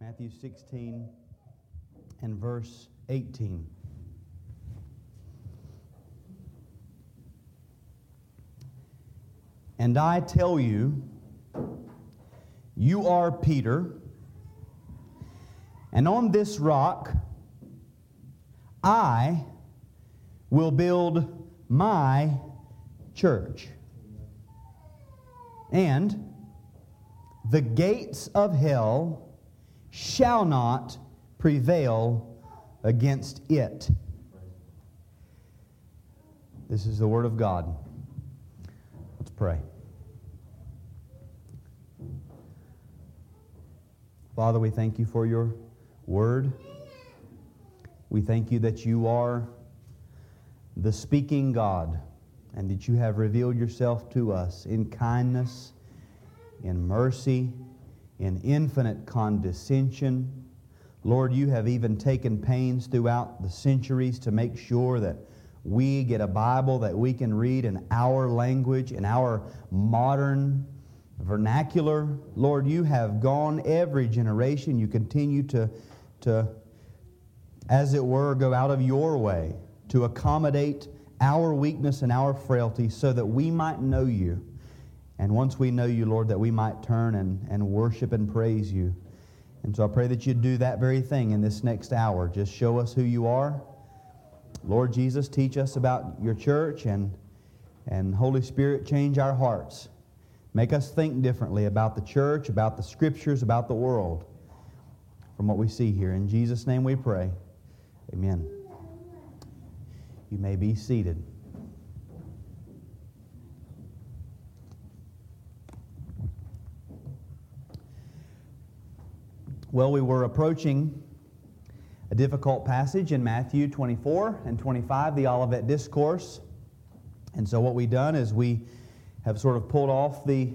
Matthew 16 and verse 18. And I tell you, you are Peter, and on this rock I will build my church. And the gates of hell shall not prevail against it. This is the Word of God. Let's pray. Father, we thank you for your Word. We thank you that you are the speaking God and that you have revealed yourself to us in kindness, in mercy, in infinite condescension. Lord, you have even taken pains throughout the centuries to make sure that we get a Bible that we can read in our language, in our modern vernacular. Lord, you have gone every generation. You continue to, to, as it were, go out of your way to accommodate our weakness and our frailty so that we might know you. And once we know you, Lord, that we might turn and, and worship and praise you. And so I pray that you do that very thing in this next hour. Just show us who you are. Lord Jesus, teach us about your church and, and Holy Spirit, change our hearts. Make us think differently about the church, about the scriptures, about the world from what we see here. In Jesus' name we pray. Amen. You may be seated. Well, we were approaching a difficult passage in Matthew 24 and 25, the Olivet Discourse. And so, what we've done is we have sort of pulled off the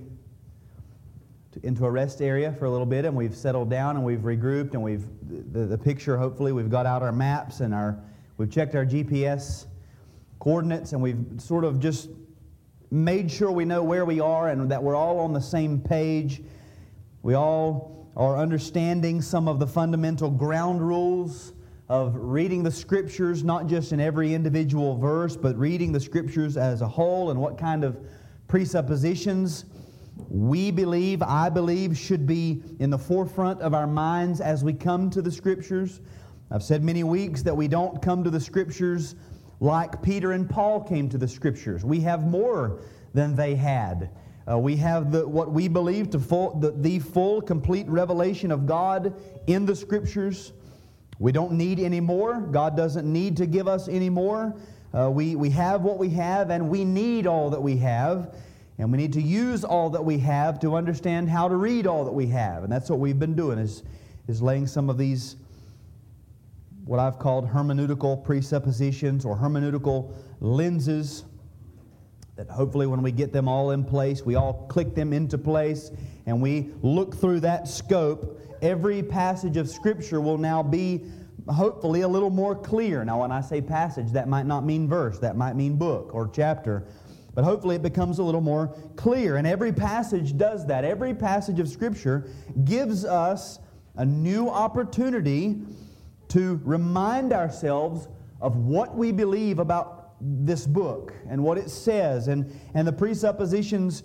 into a rest area for a little bit and we've settled down and we've regrouped and we've the, the picture hopefully we've got out our maps and our we've checked our gps coordinates and we've sort of just made sure we know where we are and that we're all on the same page we all are understanding some of the fundamental ground rules of reading the scriptures not just in every individual verse but reading the scriptures as a whole and what kind of presuppositions we believe, I believe, should be in the forefront of our minds as we come to the Scriptures. I've said many weeks that we don't come to the Scriptures like Peter and Paul came to the Scriptures. We have more than they had. Uh, we have the, what we believe to full, the, the full, complete revelation of God in the Scriptures. We don't need any more. God doesn't need to give us any more. Uh, we, we have what we have, and we need all that we have. And we need to use all that we have to understand how to read all that we have. And that's what we've been doing is, is laying some of these what I've called hermeneutical presuppositions or hermeneutical lenses that hopefully when we get them all in place, we all click them into place and we look through that scope, every passage of Scripture will now be hopefully a little more clear. Now, when I say passage, that might not mean verse, that might mean book or chapter. But hopefully it becomes a little more clear. And every passage does that. Every passage of Scripture gives us a new opportunity to remind ourselves of what we believe about this book and what it says and, and the presuppositions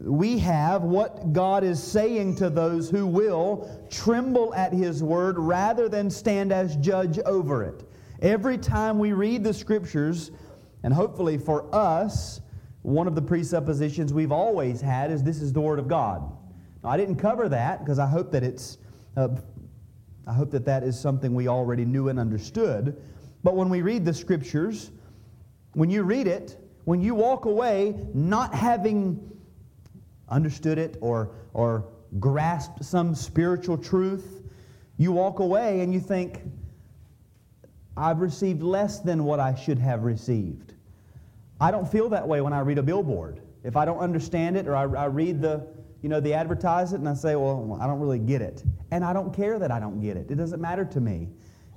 we have, what God is saying to those who will tremble at His word rather than stand as judge over it. Every time we read the Scriptures, and hopefully for us, one of the presuppositions we've always had is this is the Word of God. Now, I didn't cover that because I hope that it's, uh, I hope that that is something we already knew and understood. But when we read the Scriptures, when you read it, when you walk away not having understood it or, or grasped some spiritual truth, you walk away and you think, I've received less than what I should have received. I don't feel that way when I read a billboard. If I don't understand it or I, I read the, you know, the advertise it and I say, well, I don't really get it. And I don't care that I don't get it. It doesn't matter to me.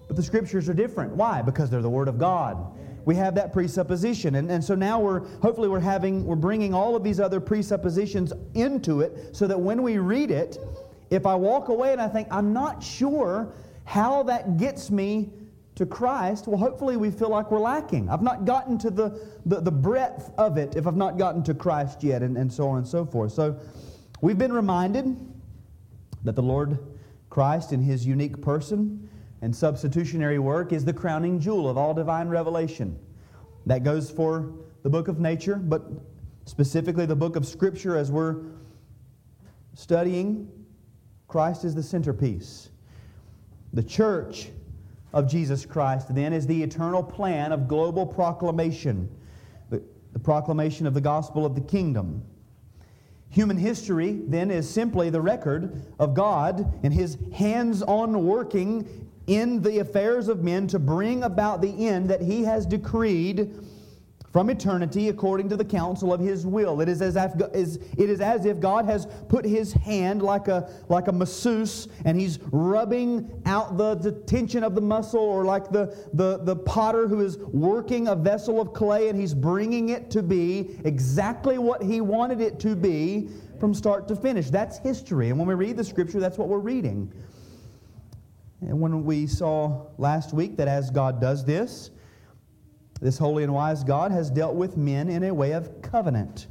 But the scriptures are different. Why? Because they're the Word of God. We have that presupposition. And, and so now we're, hopefully we're having, we're bringing all of these other presuppositions into it so that when we read it, if I walk away and I think, I'm not sure how that gets me to Christ, well, hopefully we feel like we're lacking. I've not gotten to the, the, the breadth of it if I've not gotten to Christ yet, and, and so on and so forth. So we've been reminded that the Lord Christ, in his unique person and substitutionary work, is the crowning jewel of all divine revelation. That goes for the book of nature, but specifically the book of Scripture as we're studying. Christ is the centerpiece. The church of Jesus Christ, then, is the eternal plan of global proclamation, the, the proclamation of the gospel of the kingdom. Human history, then, is simply the record of God and His hands on working in the affairs of men to bring about the end that He has decreed from eternity according to the counsel of his will. It is as if, it is as if God has put his hand like a, like a masseuse and he's rubbing out the, the tension of the muscle, or like the, the, the potter who is working a vessel of clay and he's bringing it to be exactly what he wanted it to be from start to finish. That's history. And when we read the scripture, that's what we're reading. And when we saw last week that as God does this, this holy and wise God has dealt with men in a way of covenant.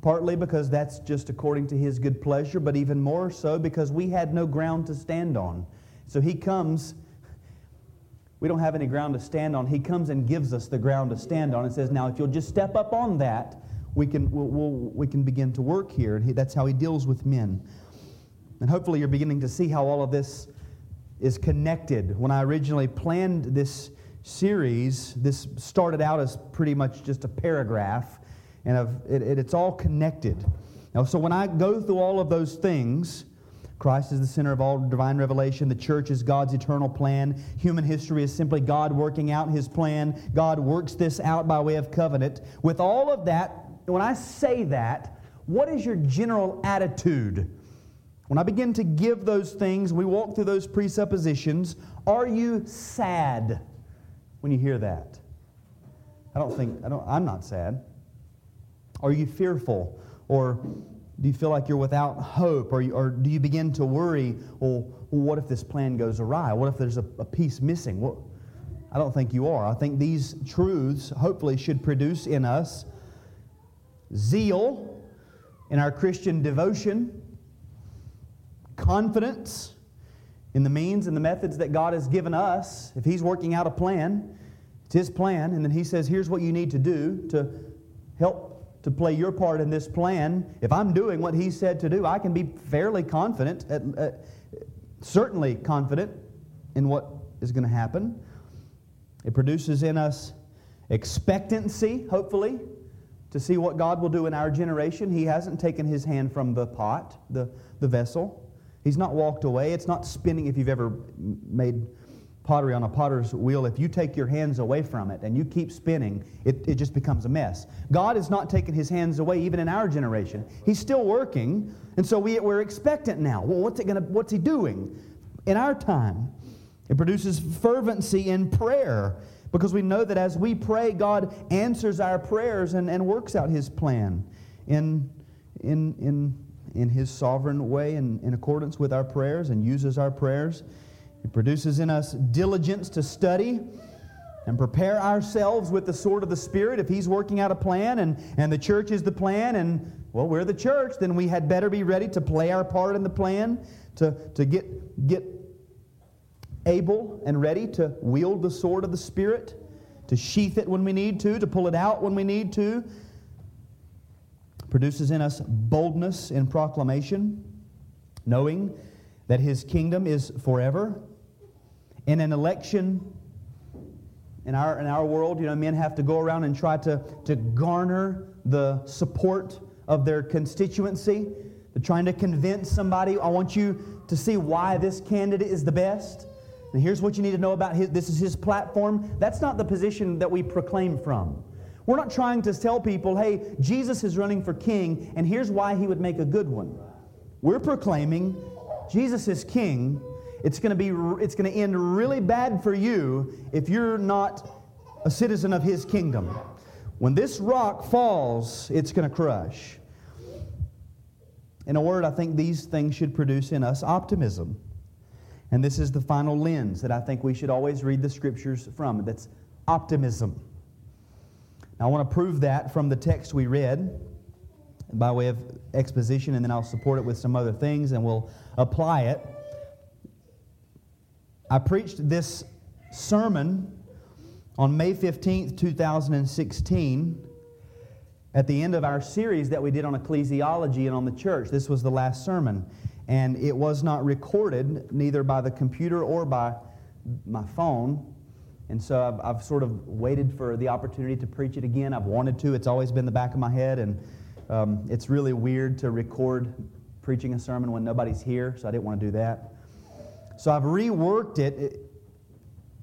Partly because that's just according to his good pleasure, but even more so because we had no ground to stand on. So he comes, we don't have any ground to stand on. He comes and gives us the ground to stand on and says, Now, if you'll just step up on that, we can, we'll, we'll, we can begin to work here. And he, that's how he deals with men. And hopefully, you're beginning to see how all of this is connected. When I originally planned this series, this started out as pretty much just a paragraph, and it, it, it's all connected. Now, so when I go through all of those things, Christ is the center of all divine revelation. The church is God's eternal plan. Human history is simply God working out his plan. God works this out by way of covenant. With all of that, when I say that, what is your general attitude? When I begin to give those things, we walk through those presuppositions, are you sad? when you hear that? I don't think, I don't, I'm not sad. Are you fearful? Or do you feel like you're without hope? Or, or do you begin to worry, well, what if this plan goes awry? What if there's a, a piece missing? Well, I don't think you are. I think these truths hopefully should produce in us zeal in our Christian devotion, confidence in the means and the methods that God has given us, if He's working out a plan, it's His plan, and then He says, here's what you need to do to help to play your part in this plan. If I'm doing what He said to do, I can be fairly confident, at, uh, certainly confident in what is going to happen. It produces in us expectancy, hopefully, to see what God will do in our generation. He hasn't taken His hand from the pot, the, the vessel. He's not walked away. It's not spinning. If you've ever made pottery on a potter's wheel, if you take your hands away from it and you keep spinning, it, it just becomes a mess. God has not taken his hands away even in our generation. He's still working, and so we, we're expectant now. Well, what's, it gonna, what's he doing in our time? It produces fervency in prayer because we know that as we pray, God answers our prayers and, and works out his plan in, in, in in His sovereign way and in accordance with our prayers and uses our prayers. It produces in us diligence to study and prepare ourselves with the sword of the Spirit. If He's working out a plan and, and the church is the plan, and well, we're the church, then we had better be ready to play our part in the plan, to, to get, get able and ready to wield the sword of the Spirit, to sheath it when we need to, to pull it out when we need to, produces in us boldness in proclamation, knowing that his kingdom is forever. In an election in our, in our world, you know, men have to go around and try to, to garner the support of their constituency. They're trying to convince somebody, I want you to see why this candidate is the best. And here's what you need to know about his, this is his platform. That's not the position that we proclaim from. We're not trying to tell people, hey, Jesus is running for king, and here's why he would make a good one. We're proclaiming Jesus is king. It's going to be it's going to end really bad for you if you're not a citizen of his kingdom. When this rock falls, it's going to crush. in a word, I think these things should produce in us optimism. And this is the final lens that I think we should always read the scriptures from. That's optimism. I want to prove that from the text we read by way of exposition, and then I'll support it with some other things and we'll apply it. I preached this sermon on May 15th, 2016, at the end of our series that we did on ecclesiology and on the church. This was the last sermon, and it was not recorded neither by the computer or by my phone. And so I've, I've, sort of waited for the opportunity to preach it again. I've wanted to. It's always been the back of my head, and um, it's really weird to record preaching a sermon when nobody's here, so I didn't want to do that. So I've reworked it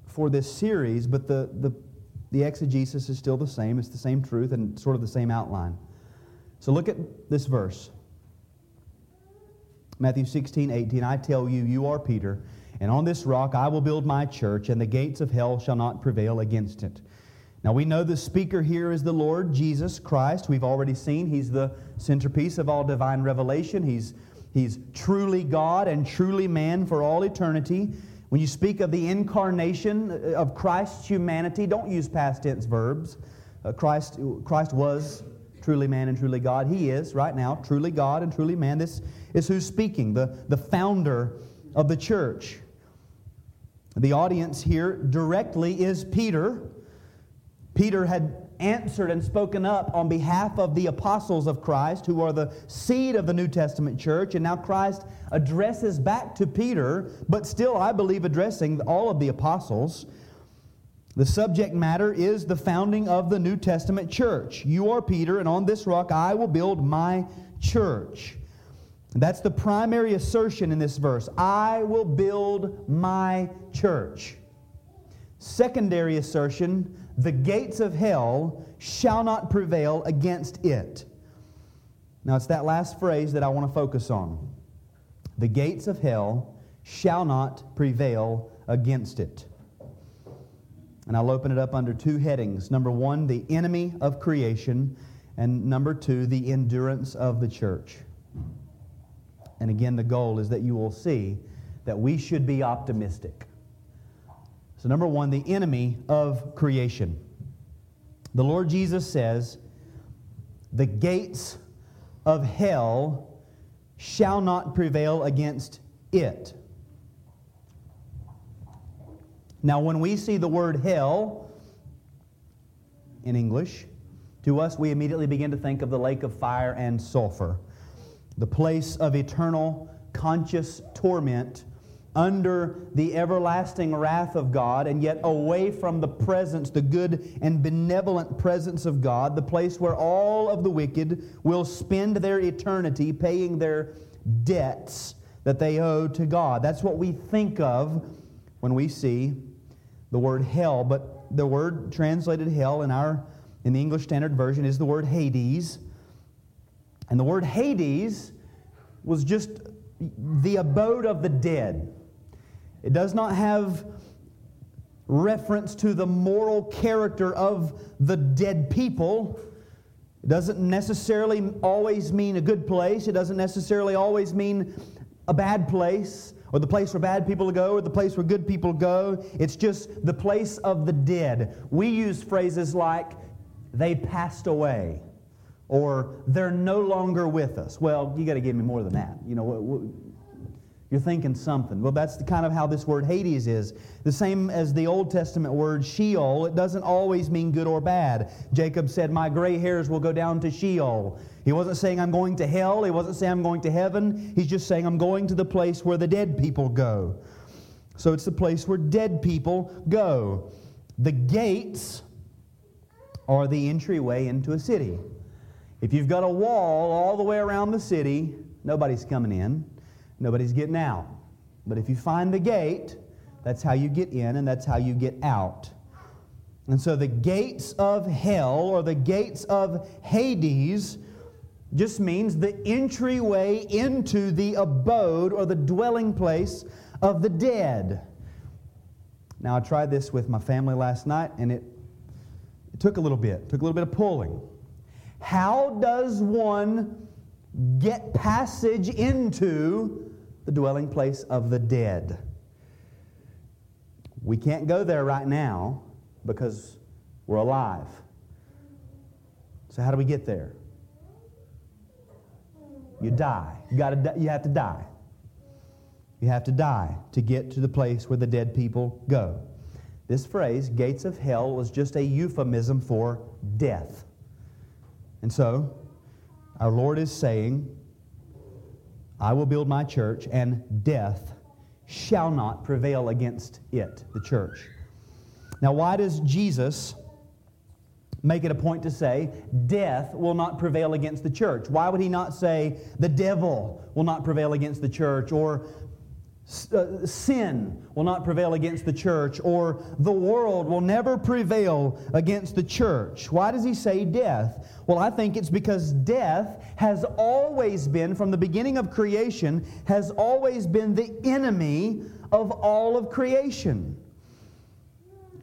for this series, but the, the, the exegesis is still the same. It's the same truth and sort of the same outline. So look at this verse Matthew 16, 18. I tell you, you are Peter, and on this rock I will build my church, and the gates of hell shall not prevail against it. Now we know the speaker here is the Lord Jesus Christ. We've already seen he's the centerpiece of all divine revelation. He's He's truly God and truly man for all eternity. When you speak of the incarnation of Christ's humanity, don't use past tense verbs. Uh, Christ, Christ was truly man and truly God. He is, right now, truly God and truly man. This is who's speaking, the, the founder of the church. The audience here directly is Peter. Peter had answered and spoken up on behalf of the apostles of Christ, who are the seed of the New Testament church. And now Christ addresses back to Peter, but still, I believe, addressing all of the apostles. The subject matter is the founding of the New Testament church. You are Peter, and on this rock I will build my church. That's the primary assertion in this verse. I will build my church. Secondary assertion the gates of hell shall not prevail against it. Now, it's that last phrase that I want to focus on. The gates of hell shall not prevail against it. And I'll open it up under two headings. Number one, the enemy of creation, and number two, the endurance of the church. And again, the goal is that you will see that we should be optimistic. So, number one, the enemy of creation. The Lord Jesus says, The gates of hell shall not prevail against it. Now, when we see the word hell in English, to us we immediately begin to think of the lake of fire and sulfur, the place of eternal conscious torment under the everlasting wrath of God and yet away from the presence, the good and benevolent presence of God, the place where all of the wicked will spend their eternity paying their debts that they owe to God. That's what we think of when we see the word hell, but the word translated hell in our in the English Standard Version is the word Hades. And the word Hades was just the abode of the dead. It does not have reference to the moral character of the dead people. It doesn't necessarily always mean a good place. It doesn't necessarily always mean a bad place or the place where bad people go or the place where good people go. It's just the place of the dead. We use phrases like, they passed away or they're no longer with us. Well, you got to give me more than that. You know, you're thinking something. Well, that's the kind of how this word Hades is. The same as the Old Testament word Sheol, it doesn't always mean good or bad. Jacob said, My gray hairs will go down to Sheol. He wasn't saying I'm going to hell. He wasn't saying I'm going to heaven. He's just saying I'm going to the place where the dead people go. So it's the place where dead people go. The gates are the entryway into a city. If you've got a wall all the way around the city, nobody's coming in. Nobody's getting out. But if you find the gate, that's how you get in and that's how you get out. And so the gates of hell or the gates of Hades just means the entryway into the abode or the dwelling place of the dead. Now, I tried this with my family last night and it, it took a little bit, took a little bit of pulling. How does one get passage into the dwelling place of the dead. We can't go there right now because we're alive. So, how do we get there? You die. You, gotta, you have to die. You have to die to get to the place where the dead people go. This phrase, gates of hell, was just a euphemism for death. And so, our Lord is saying, I will build my church, and death shall not prevail against it, the church. Now, why does Jesus make it a point to say, death will not prevail against the church? Why would he not say, the devil will not prevail against the church, or Uh, sin will not prevail against the church, or the world will never prevail against the church. Why does he say death? Well, I think it's because death has always been, from the beginning of creation, has always been the enemy of all of creation.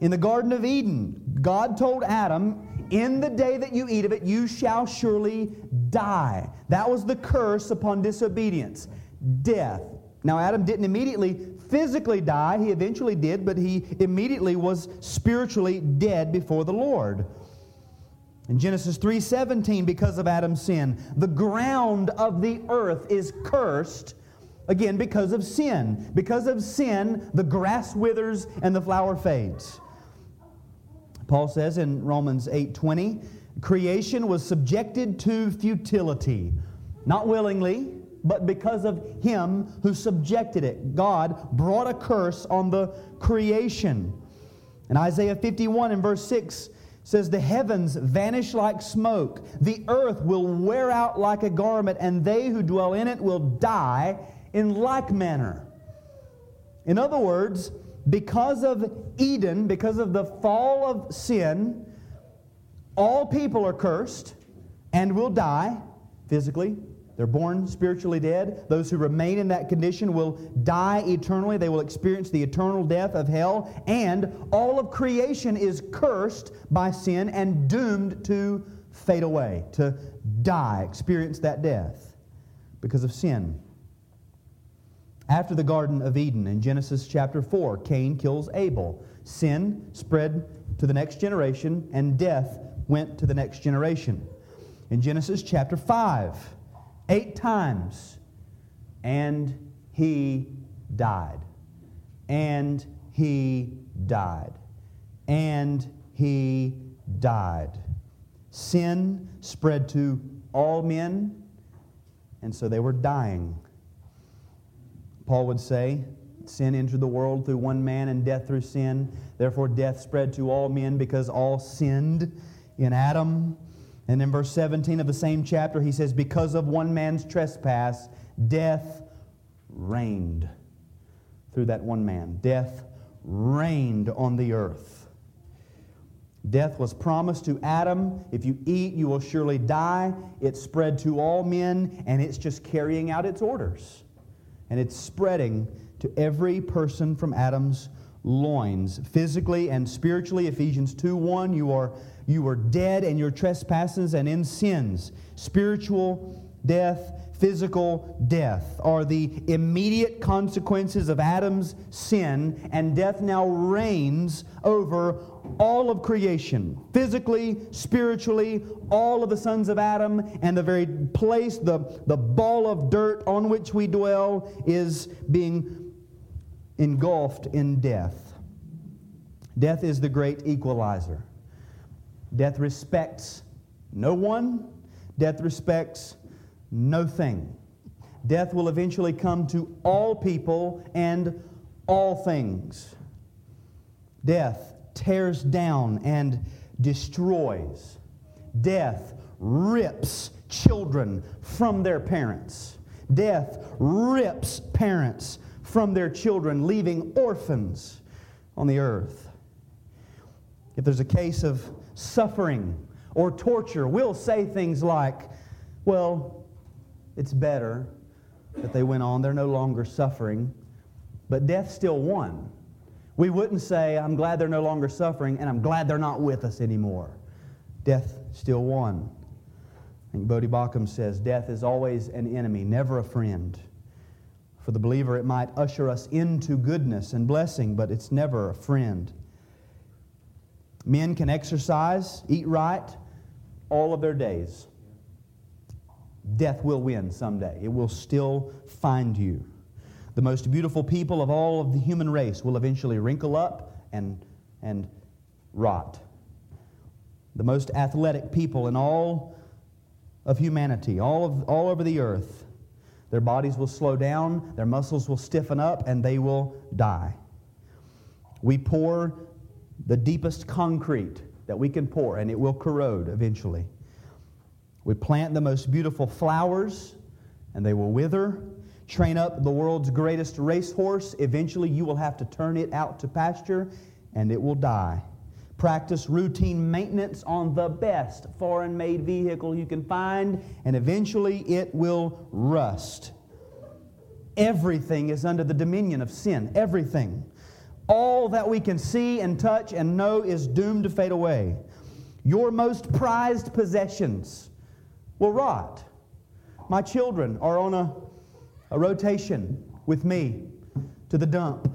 In the Garden of Eden, God told Adam, In the day that you eat of it, you shall surely die. That was the curse upon disobedience death. Now, Adam didn't immediately physically die. He eventually did, but he immediately was spiritually dead before the Lord. In Genesis 3:17 because of Adam's sin, the ground of the earth is cursed again because of sin. Because of sin, the grass withers and the flower fades. Paul says in Romans 8:20, creation was subjected to futility, not willingly, but because of him who subjected it. God brought a curse on the creation. And Isaiah 51 and verse 6 says, The heavens vanish like smoke, the earth will wear out like a garment, and they who dwell in it will die in like manner. In other words, because of Eden, because of the fall of sin, all people are cursed and will die physically, they're born spiritually dead. Those who remain in that condition will die eternally. They will experience the eternal death of hell. And all of creation is cursed by sin and doomed to fade away, to die, experience that death because of sin. After the Garden of Eden in Genesis chapter 4, Cain kills Abel. Sin spread to the next generation, and death went to the next generation. In Genesis chapter 5, eight times. And he died. And he died. And he died. Sin spread to all men, and so they were dying. Paul would say, Sin entered the world through one man, and death through sin. Therefore, death spread to all men because all sinned in Adam. And in verse 17 of the same chapter, he says, Because of one man's trespass, death reigned through that one man. Death reigned on the earth. Death was promised to Adam. If you eat, you will surely die. It spread to all men, and it's just carrying out its orders. And it's spreading to every person from Adam's loins, physically and spiritually. Ephesians 2 1, you are you were dead in your trespasses and in sins. Spiritual death, physical death are the immediate consequences of Adam's sin, and death now reigns over all of creation physically, spiritually, all of the sons of Adam, and the very place, the, the ball of dirt on which we dwell, is being engulfed in death. Death is the great equalizer. Death respects no one, death respects no thing. Death will eventually come to all people and all things. Death tears down and destroys. Death rips children from their parents. Death rips parents from their children, leaving orphans on the earth. If there's a case of suffering or torture, we'll say things like, well, it's better that they went on. They're no longer suffering, but death still won. We wouldn't say, I'm glad they're no longer suffering and I'm glad they're not with us anymore. Death still won. I think Voddie Baucham says, Death is always an enemy, never a friend. For the believer, it might usher us into goodness and blessing, but it's never a friend. Men can exercise, eat right all of their days. Death will win someday, it will still find you. The most beautiful people of all of the human race will eventually wrinkle up and, and rot. The most athletic people in all of humanity, all, of, all over the earth, their bodies will slow down, their muscles will stiffen up, and they will die. We pour the deepest concrete that we can pour, and it will corrode eventually. We plant the most beautiful flowers, and they will wither. Train up the world's greatest racehorse. Eventually, you will have to turn it out to pasture, and it will die. Practice routine maintenance on the best foreign made vehicle you can find, and eventually it will rust. Everything is under the dominion of sin. Everything. All that we can see and touch and know is doomed to fade away. Your most prized possessions will rot. My children are on a, a rotation with me to the dump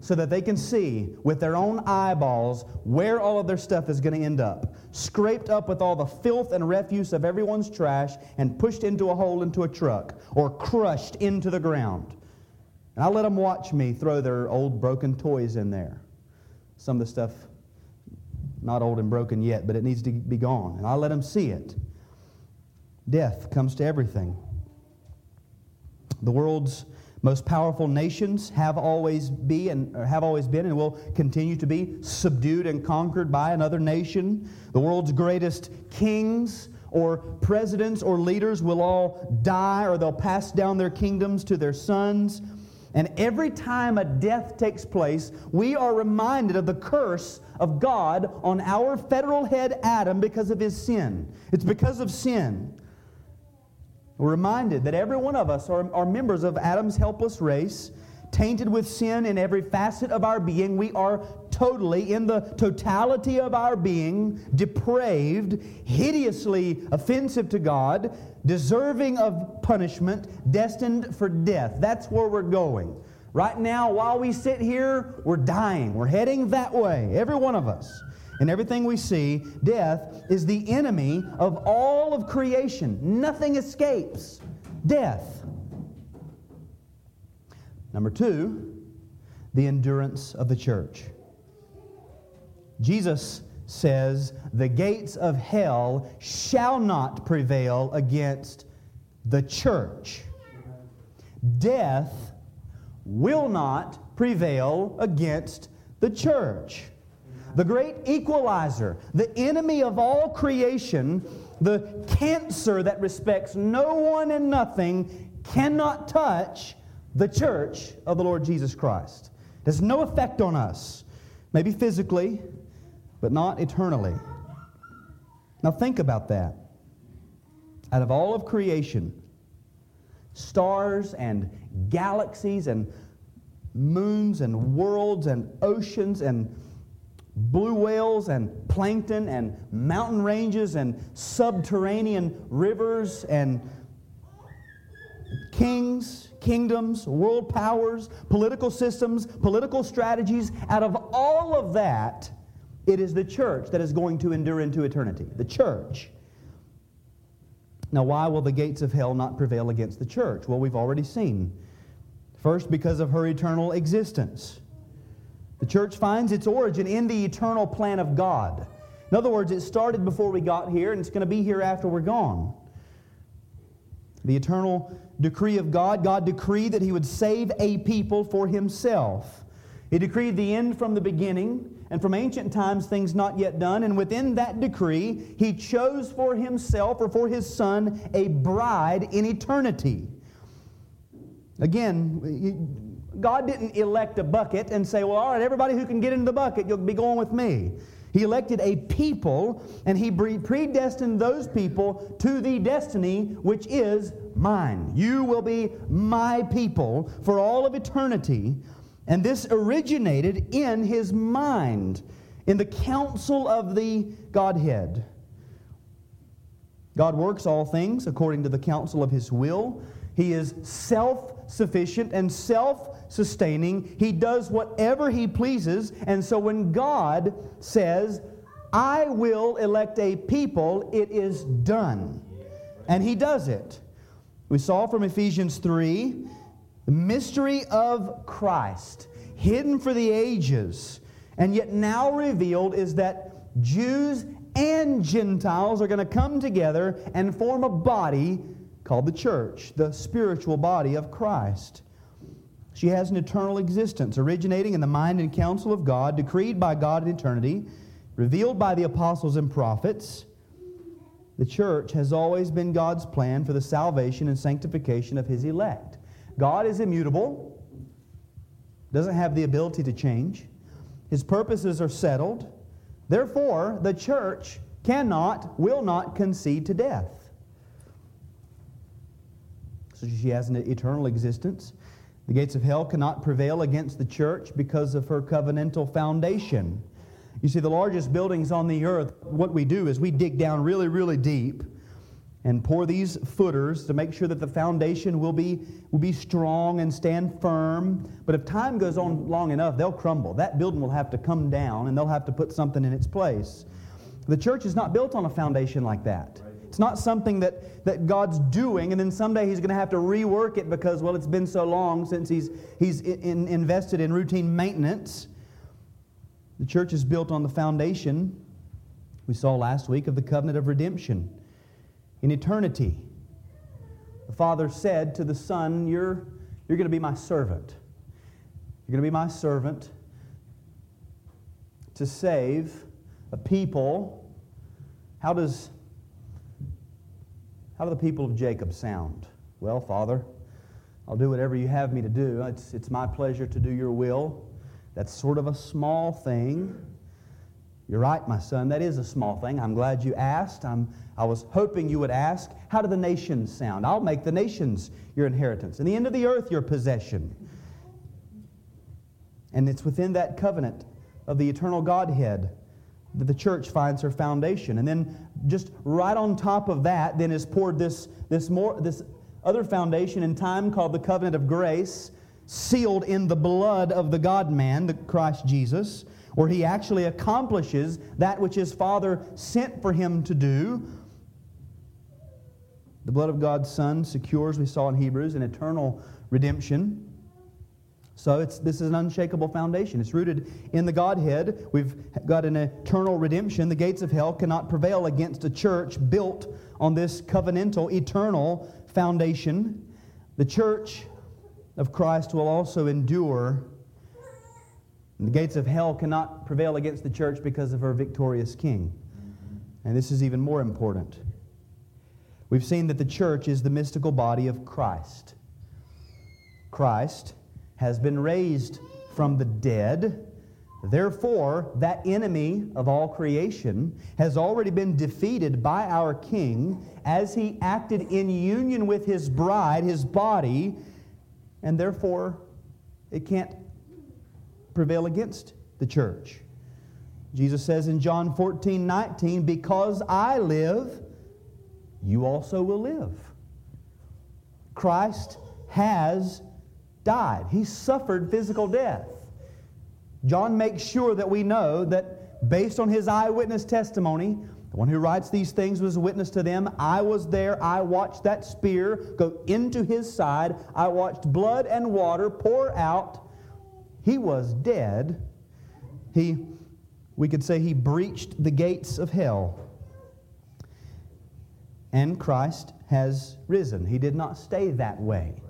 so that they can see with their own eyeballs where all of their stuff is going to end up. Scraped up with all the filth and refuse of everyone's trash and pushed into a hole into a truck or crushed into the ground. And I let them watch me throw their old broken toys in there. Some of the stuff, not old and broken yet, but it needs to be gone. And I let them see it. Death comes to everything. The world's most powerful nations have always be and have always been and will continue to be subdued and conquered by another nation. The world's greatest kings or presidents or leaders will all die or they'll pass down their kingdoms to their sons. And every time a death takes place, we are reminded of the curse of God on our federal head Adam because of his sin. It's because of sin. We're reminded that every one of us are, are members of Adam's helpless race, tainted with sin in every facet of our being. We are totally, in the totality of our being, depraved, hideously offensive to God, deserving of punishment, destined for death. That's where we're going. Right now, while we sit here, we're dying. We're heading that way, every one of us. In everything we see, death is the enemy of all of creation. Nothing escapes death. Number two, the endurance of the church. Jesus says, The gates of hell shall not prevail against the church. Death will not prevail against the church the great equalizer, the enemy of all creation, the cancer that respects no one and nothing, cannot touch the church of the Lord Jesus Christ. It has no effect on us, maybe physically, but not eternally. Now think about that. Out of all of creation, stars and galaxies and moons and worlds and oceans and blue whales and plankton and mountain ranges and subterranean rivers and kings, kingdoms, world powers, political systems, political strategies. Out of all of that, it is the church that is going to endure into eternity. The church. Now, why will the gates of hell not prevail against the church? Well, we've already seen. First, because of her eternal existence. The church finds its origin in the eternal plan of God. In other words, it started before we got here, and it's going to be here after we're gone. The eternal decree of God, God decreed that He would save a people for Himself. He decreed the end from the beginning, and from ancient times things not yet done. And within that decree, He chose for Himself or for His Son a bride in eternity. Again, God didn't elect a bucket and say, well, all right, everybody who can get into the bucket, you'll be going with me. He elected a people, and he predestined those people to the destiny which is mine. You will be my people for all of eternity. And this originated in his mind, in the council of the Godhead. God works all things according to the counsel of his will. He is self sufficient and self sustaining. He does whatever he pleases. And so when God says, I will elect a people, it is done. And he does it. We saw from Ephesians 3 the mystery of Christ, hidden for the ages, and yet now revealed, is that Jews and Gentiles are going to come together and form a body called the church, the spiritual body of Christ. She has an eternal existence, originating in the mind and counsel of God, decreed by God in eternity, revealed by the apostles and prophets. The church has always been God's plan for the salvation and sanctification of his elect. God is immutable, doesn't have the ability to change. His purposes are settled. Therefore, the church cannot, will not concede to death. So she has an eternal existence. The gates of hell cannot prevail against the church because of her covenantal foundation. You see, the largest buildings on the earth, what we do is we dig down really, really deep and pour these footers to make sure that the foundation will be, will be strong and stand firm. But if time goes on long enough, they'll crumble. That building will have to come down and they'll have to put something in its place. The church is not built on a foundation like that. It's not something that, that God's doing, and then someday He's going to have to rework it because, well, it's been so long since He's, he's in, invested in routine maintenance. The church is built on the foundation we saw last week of the covenant of redemption. In eternity, the Father said to the Son, You're, you're going to be my servant. You're going to be my servant to save a people. How does how do the people of Jacob sound? Well, Father, I'll do whatever you have me to do. It's, it's my pleasure to do your will. That's sort of a small thing. You're right, my son. That is a small thing. I'm glad you asked. I'm, I was hoping you would ask. How do the nations sound? I'll make the nations your inheritance, and the end of the earth your possession. And it's within that covenant of the eternal Godhead that the church finds her foundation. And then just right on top of that, then is poured this, this, more, this other foundation in time called the covenant of grace, sealed in the blood of the God man, the Christ Jesus, where he actually accomplishes that which his Father sent for him to do. The blood of God's Son secures, we saw in Hebrews, an eternal redemption. So it's, this is an unshakable foundation. It's rooted in the Godhead. We've got an eternal redemption. The gates of hell cannot prevail against a church built on this covenantal, eternal foundation. The church of Christ will also endure. And the gates of hell cannot prevail against the church because of her victorious king. And this is even more important. We've seen that the church is the mystical body of Christ. Christ has been raised from the dead. Therefore, that enemy of all creation has already been defeated by our King as he acted in union with his bride, his body, and therefore it can't prevail against the church. Jesus says in John 14, 19, Because I live, you also will live. Christ has died. He suffered physical death. John makes sure that we know that based on his eyewitness testimony, the one who writes these things was a witness to them. I was there. I watched that spear go into his side. I watched blood and water pour out. He was dead. He, we could say, he breached the gates of hell. And Christ has risen. He did not stay that way.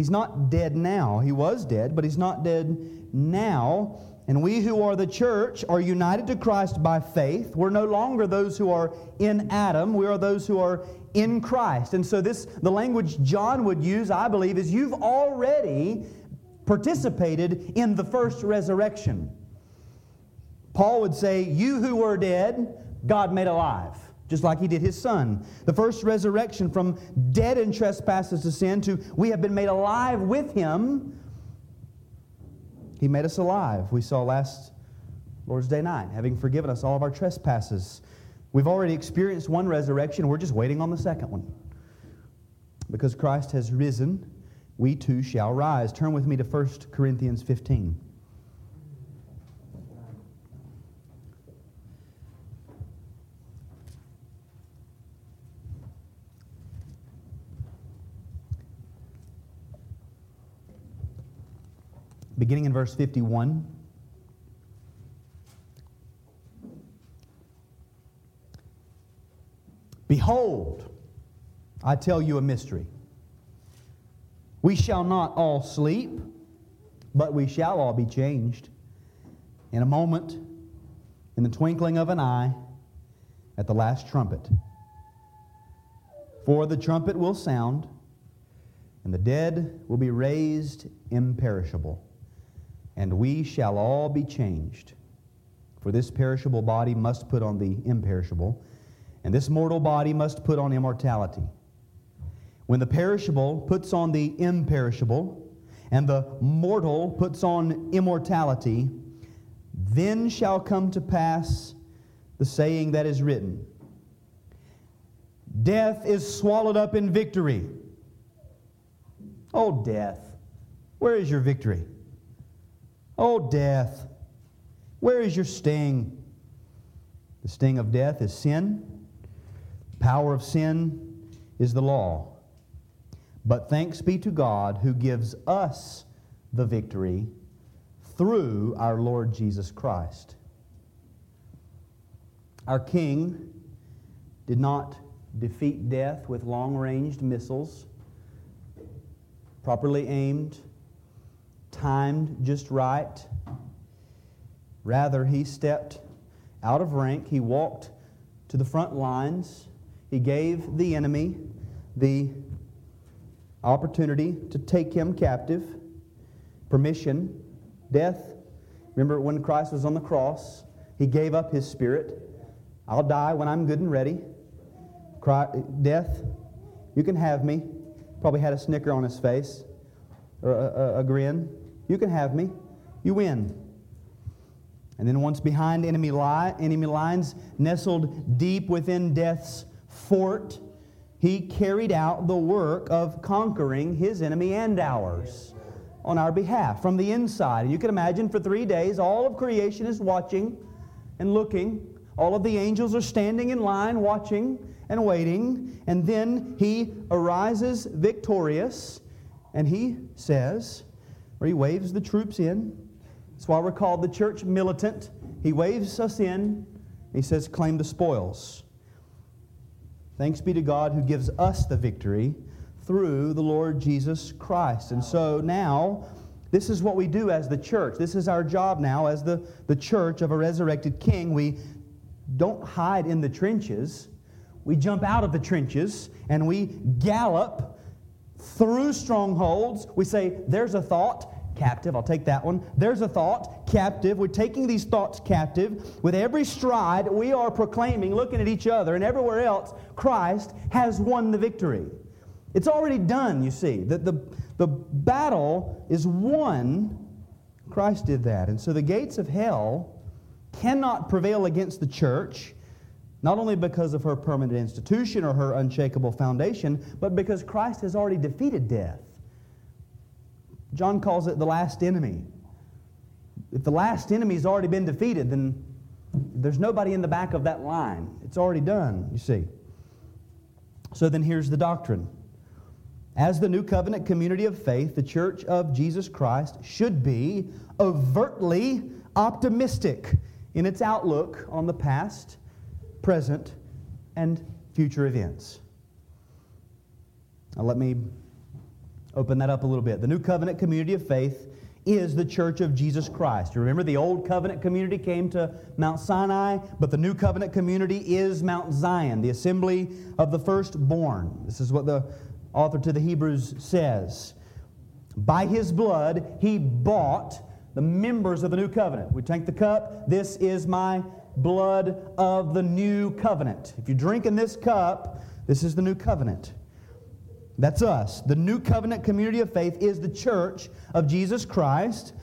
He's not dead now. He was dead, but he's not dead now. And we who are the church are united to Christ by faith. We're no longer those who are in Adam. We are those who are in Christ. And so this the language John would use, I believe, is you've already participated in the first resurrection. Paul would say, You who were dead, God made alive just like he did his son. The first resurrection from dead in trespasses to sin to we have been made alive with him. He made us alive. We saw last Lord's Day night, having forgiven us all of our trespasses. We've already experienced one resurrection, we're just waiting on the second one. Because Christ has risen, we too shall rise. Turn with me to 1 Corinthians 15. Beginning in verse 51. Behold, I tell you a mystery. We shall not all sleep, but we shall all be changed. In a moment, in the twinkling of an eye, at the last trumpet. For the trumpet will sound, and the dead will be raised imperishable, and we shall all be changed. For this perishable body must put on the imperishable and this mortal body must put on immortality. When the perishable puts on the imperishable, and the mortal puts on immortality, then shall come to pass the saying that is written Death is swallowed up in victory. Oh, death, where is your victory? Oh, death, where is your sting? The sting of death is sin The Power of sin is the law. But thanks be to God who gives us the victory through our Lord Jesus Christ. Our King did not defeat death with long ranged missiles, properly aimed, timed just right. Rather, he stepped out of rank, he walked to the front lines he gave the enemy the opportunity to take him captive, permission, death. Remember when Christ was on the cross, he gave up his spirit. I'll die when I'm good and ready. death, you can have me. Probably had a snicker on his face or a, a, a grin. You can have me. You win. And then once behind enemy, li- enemy lines, nestled deep within death's fort, he carried out the work of conquering his enemy and ours on our behalf from the inside. And you can imagine for three days, all of creation is watching and looking. All of the angels are standing in line, watching and waiting. And then he arises victorious, and he says, or he waves the troops in. That's why we're called the church militant. He waves us in. He says, Claim the spoils. Thanks be to God who gives us the victory through the Lord Jesus Christ. And so now, this is what we do as the church. This is our job now as the, the church of a resurrected king. We don't hide in the trenches, we jump out of the trenches and we gallop through strongholds. We say, There's a thought captive. I'll take that one. There's a thought, captive. We're taking these thoughts captive. With every stride, we are proclaiming, looking at each other and everywhere else, Christ has won the victory. It's already done, you see. The, the, the battle is won. Christ did that. And so the gates of hell cannot prevail against the church, not only because of her permanent institution or her unshakable foundation, but because Christ has already defeated death. John calls it the last enemy. If the last enemy has already been defeated, then there's nobody in the back of that line. It's already done, you see. So then here's the doctrine. As the new covenant community of faith, the church of Jesus Christ should be overtly optimistic in its outlook on the past, present, and future events. Now, let me Open that up a little bit. The New Covenant community of faith is the church of Jesus Christ. Remember the old covenant community came to Mount Sinai, but the new covenant community is Mount Zion, the assembly of the firstborn. This is what the author to the Hebrews says. By his blood, he bought the members of the new covenant. We take the cup. This is my blood of the new covenant. If you drink in this cup, this is the new covenant. That's us. The new covenant community of faith is the church of Jesus Christ.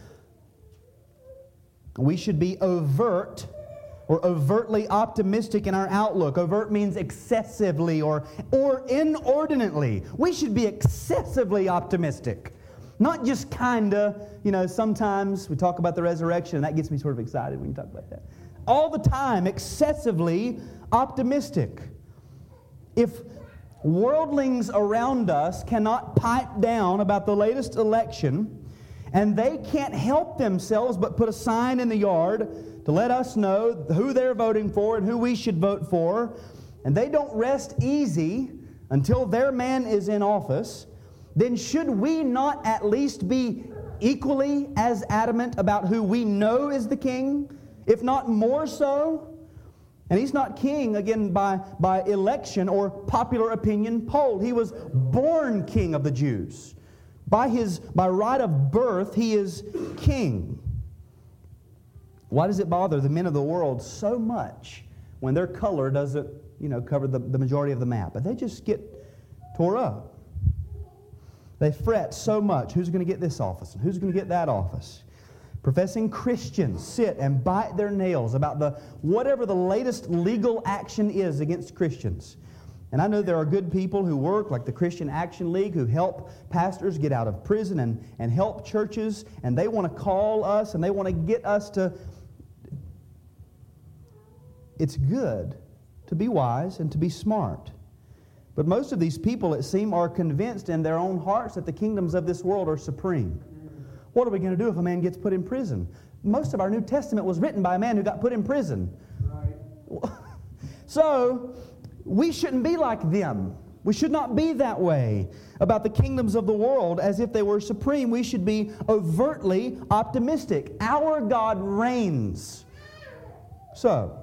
We should be overt or overtly optimistic in our outlook. Overt means excessively or, or inordinately. We should be excessively optimistic. Not just kinda, you know, sometimes we talk about the resurrection, and that gets me sort of excited when you talk about that. All the time, excessively optimistic. If worldlings around us cannot pipe down about the latest election, and they can't help themselves but put a sign in the yard to let us know who they're voting for and who we should vote for, and they don't rest easy until their man is in office, then should we not at least be equally as adamant about who we know is the king, if not more so? And he's not king, again, by, by election or popular opinion poll. He was born king of the Jews. By, his, by right of birth, he is king. Why does it bother the men of the world so much when their color doesn't, you know, cover the, the majority of the map? But they just get tore up. They fret so much. Who's going to get this office? And who's going to get that office? Professing Christians sit and bite their nails about the whatever the latest legal action is against Christians. And I know there are good people who work, like the Christian Action League, who help pastors get out of prison and, and help churches, and they want to call us and they want to get us to. It's good to be wise and to be smart. But most of these people, it seems, are convinced in their own hearts that the kingdoms of this world are supreme. What are we going to do if a man gets put in prison? Most of our New Testament was written by a man who got put in prison. Right. so, we shouldn't be like them. We should not be that way about the kingdoms of the world as if they were supreme. We should be overtly optimistic. Our God reigns. So,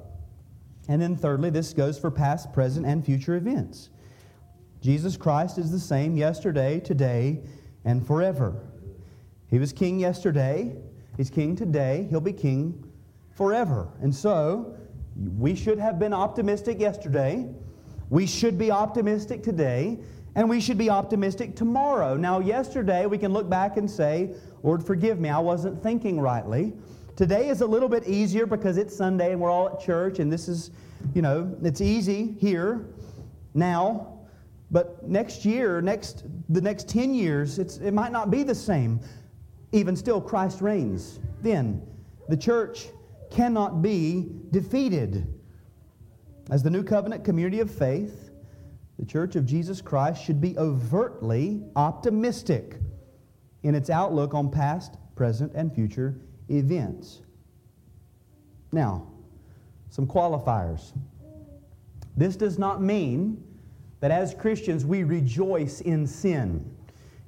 and then thirdly, this goes for past, present, and future events. Jesus Christ is the same yesterday, today, and forever. He was king yesterday, he's king today, he'll be king forever. And so, we should have been optimistic yesterday. We should be optimistic today, and we should be optimistic tomorrow. Now, yesterday, we can look back and say, Lord, forgive me, I wasn't thinking rightly. Today is a little bit easier because it's Sunday and we're all at church, and this is, you know, it's easy here now. But next year, next the next 10 years, it's, it might not be the same. Even still, Christ reigns. Then the church cannot be defeated. As the new covenant community of faith, the Church of Jesus Christ should be overtly optimistic in its outlook on past, present, and future events. Now, some qualifiers. This does not mean that as Christians we rejoice in sin.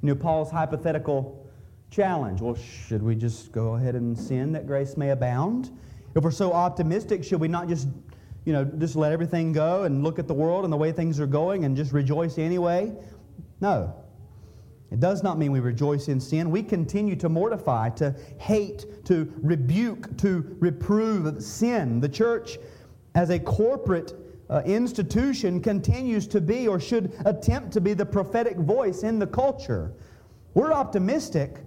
You know, Paul's hypothetical challenge well, should we just go ahead and sin that grace may abound? If we're so optimistic, should we not just you know, just let everything go and look at the world and the way things are going and just rejoice anyway? No. It does not mean we rejoice in sin. We continue to mortify, to hate, to rebuke, to reprove sin. The church, as a corporate uh, institution, continues to be or should attempt to be the prophetic voice in the culture. We're optimistic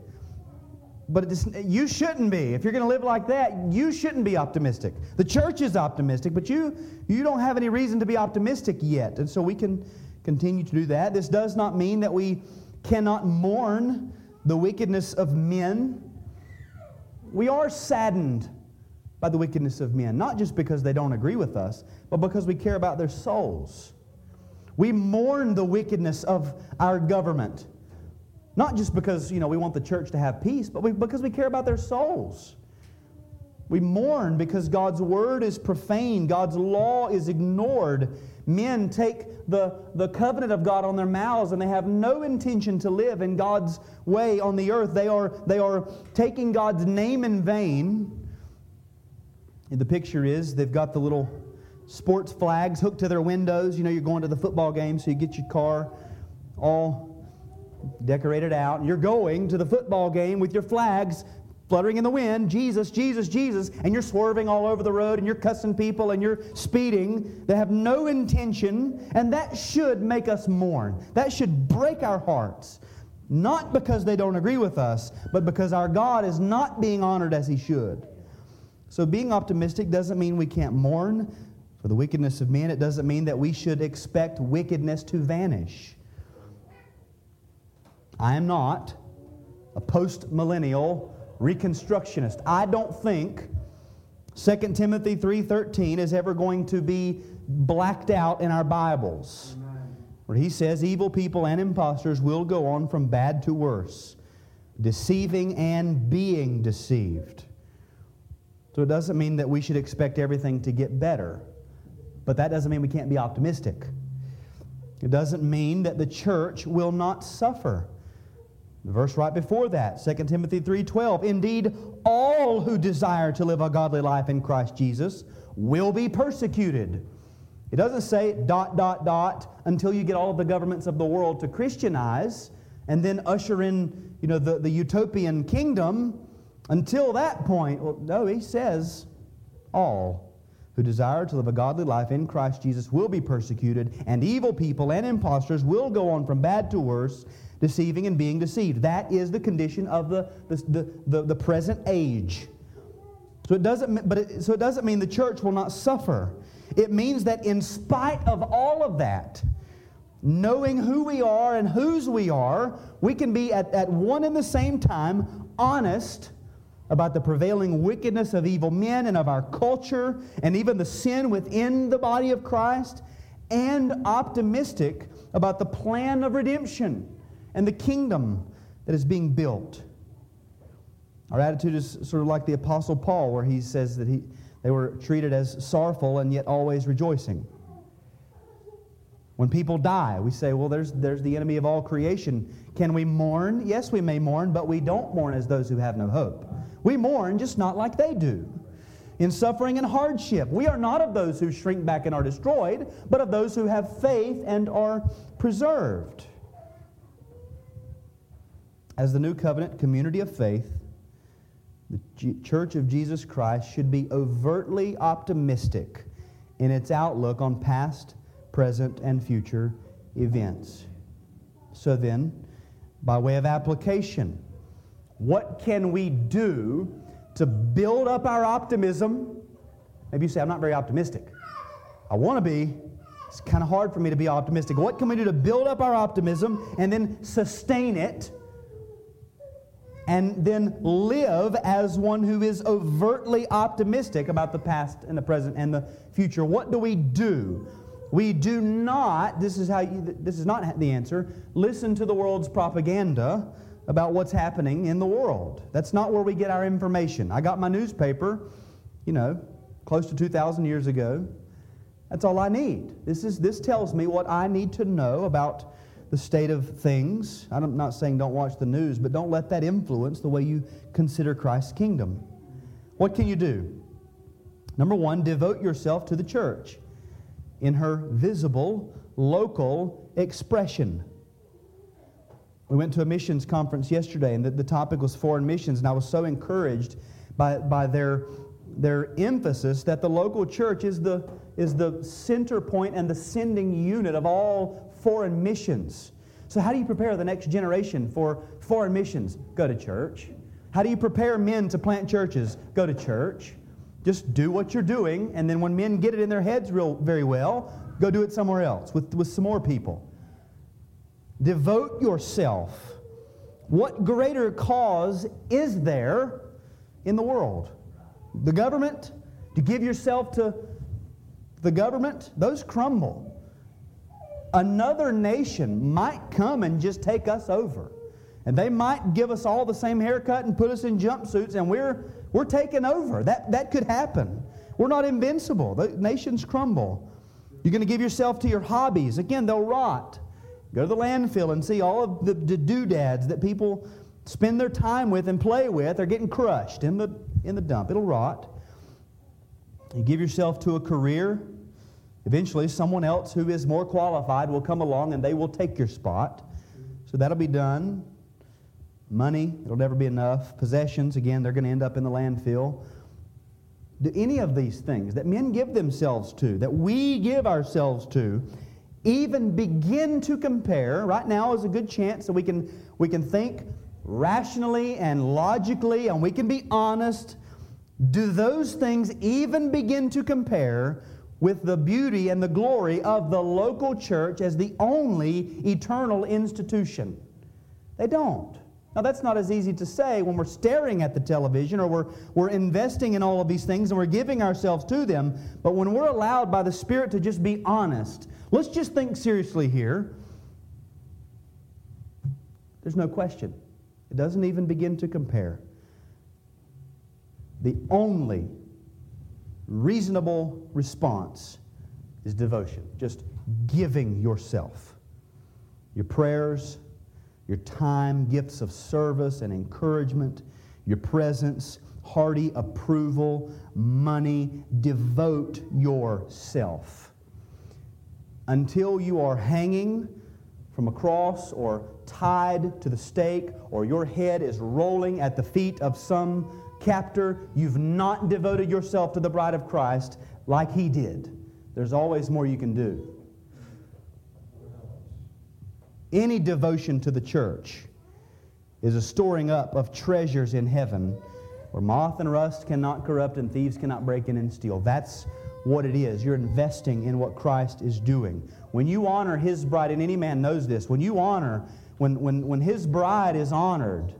but you shouldn't be. If you're going to live like that, you shouldn't be optimistic. The church is optimistic, but you, you don't have any reason to be optimistic yet. And so we can continue to do that. This does not mean that we cannot mourn the wickedness of men. We are saddened by the wickedness of men, not just because they don't agree with us, but because we care about their souls. We mourn the wickedness of our government. Not just because, you know, we want the church to have peace, but we, because we care about their souls. We mourn because God's word is profaned, God's law is ignored. Men take the, the covenant of God on their mouths and they have no intention to live in God's way on the earth. They are, they are taking God's name in vain. And the picture is they've got the little sports flags hooked to their windows. You know, you're going to the football game, so you get your car all decorated out, and you're going to the football game with your flags fluttering in the wind, Jesus, Jesus, Jesus, and you're swerving all over the road and you're cussing people and you're speeding. They have no intention, and that should make us mourn. That should break our hearts. Not because they don't agree with us, but because our God is not being honored as He should. So being optimistic doesn't mean we can't mourn for the wickedness of men. It doesn't mean that we should expect wickedness to vanish. I am not a post millennial reconstructionist. I don't think 2 Timothy 3:13 is ever going to be blacked out in our Bibles. Where he says evil people and impostors will go on from bad to worse, deceiving and being deceived. So it doesn't mean that we should expect everything to get better, but that doesn't mean we can't be optimistic. It doesn't mean that the church will not suffer. The verse right before that, 2 Timothy 3:12, indeed all who desire to live a godly life in Christ Jesus will be persecuted. It doesn't say dot dot dot until you get all of the governments of the world to Christianize and then usher in, you know, the, the utopian kingdom. Until that point, well, no, he says all who desire to live a godly life in Christ Jesus will be persecuted, and evil people and impostors will go on from bad to worse deceiving and being deceived. That is the condition of the, the, the, the, present age. So it, doesn't, but it, so it doesn't mean the church will not suffer. It means that in spite of all of that, knowing who we are and whose we are, we can be at, at one and the same time honest about the prevailing wickedness of evil men and of our culture and even the sin within the body of Christ, and optimistic about the plan of redemption and the kingdom that is being built. Our attitude is sort of like the Apostle Paul, where he says that he, they were treated as sorrowful and yet always rejoicing. When people die, we say, well, there's, there's the enemy of all creation. Can we mourn? Yes, we may mourn, but we don't mourn as those who have no hope. We mourn just not like they do. In suffering and hardship, we are not of those who shrink back and are destroyed, but of those who have faith and are preserved. As the New Covenant community of faith, the G- Church of Jesus Christ should be overtly optimistic in its outlook on past, present, and future events. So then, by way of application, what can we do to build up our optimism? Maybe you say, I'm not very optimistic. I want to be. It's kind of hard for me to be optimistic. What can we do to build up our optimism and then sustain it and then live as one who is overtly optimistic about the past and the present and the future. What do we do? We do not, this is how you, this is not the answer, listen to the world's propaganda about what's happening in the world. That's not where we get our information. I got my newspaper, you know, close to 2,000 years ago. That's all I need. This, is, this tells me what I need to know about the state of things. I'm not saying don't watch the news, but don't let that influence the way you consider Christ's kingdom. What can you do? Number one, devote yourself to the church in her visible, local expression. We went to a missions conference yesterday, and the, the topic was foreign missions, and I was so encouraged by, by their, their emphasis that the local church is the, is the center point and the sending unit of all foreign missions. So, how do you prepare the next generation for foreign missions? Go to church. How do you prepare men to plant churches? Go to church. Just do what you're doing, and then when men get it in their heads real, very well, go do it somewhere else with, with some more people. Devote yourself. What greater cause is there in the world? The government? To give yourself to the government? Those crumble another nation might come and just take us over. And they might give us all the same haircut and put us in jumpsuits, and we're, we're taken over. That, that could happen. We're not invincible. The nations crumble. You're going to give yourself to your hobbies. Again, they'll rot. Go to the landfill and see all of the, the doodads that people spend their time with and play with. They're getting crushed in the, in the dump. It'll rot. You give yourself to a career. Eventually, someone else who is more qualified will come along and they will take your spot. So that'll be done. Money, it'll never be enough. Possessions, again, they're going to end up in the landfill. Do any of these things that men give themselves to, that we give ourselves to, even begin to compare? Right now is a good chance that we can, we can think rationally and logically, and we can be honest Do those things even begin to compare with the beauty and the glory of the local church as the only eternal institution? They don't. Now, that's not as easy to say when we're staring at the television or we're, we're investing in all of these things and we're giving ourselves to them. But when we're allowed by the Spirit to just be honest, let's just think seriously here. There's no question. It doesn't even begin to compare. The only reasonable response is devotion, just giving yourself. Your prayers, your time, gifts of service and encouragement, your presence, hearty approval, money. Devote yourself. Until you are hanging from a cross or tied to the stake or your head is rolling at the feet of some captor, you've not devoted yourself to the bride of Christ like he did. There's always more you can do. Any devotion to the church is a storing up of treasures in heaven where moth and rust cannot corrupt and thieves cannot break in and steal. That's what it is. You're investing in what Christ is doing. When you honor his bride, and any man knows this, when you honor, when, when, when his bride is honored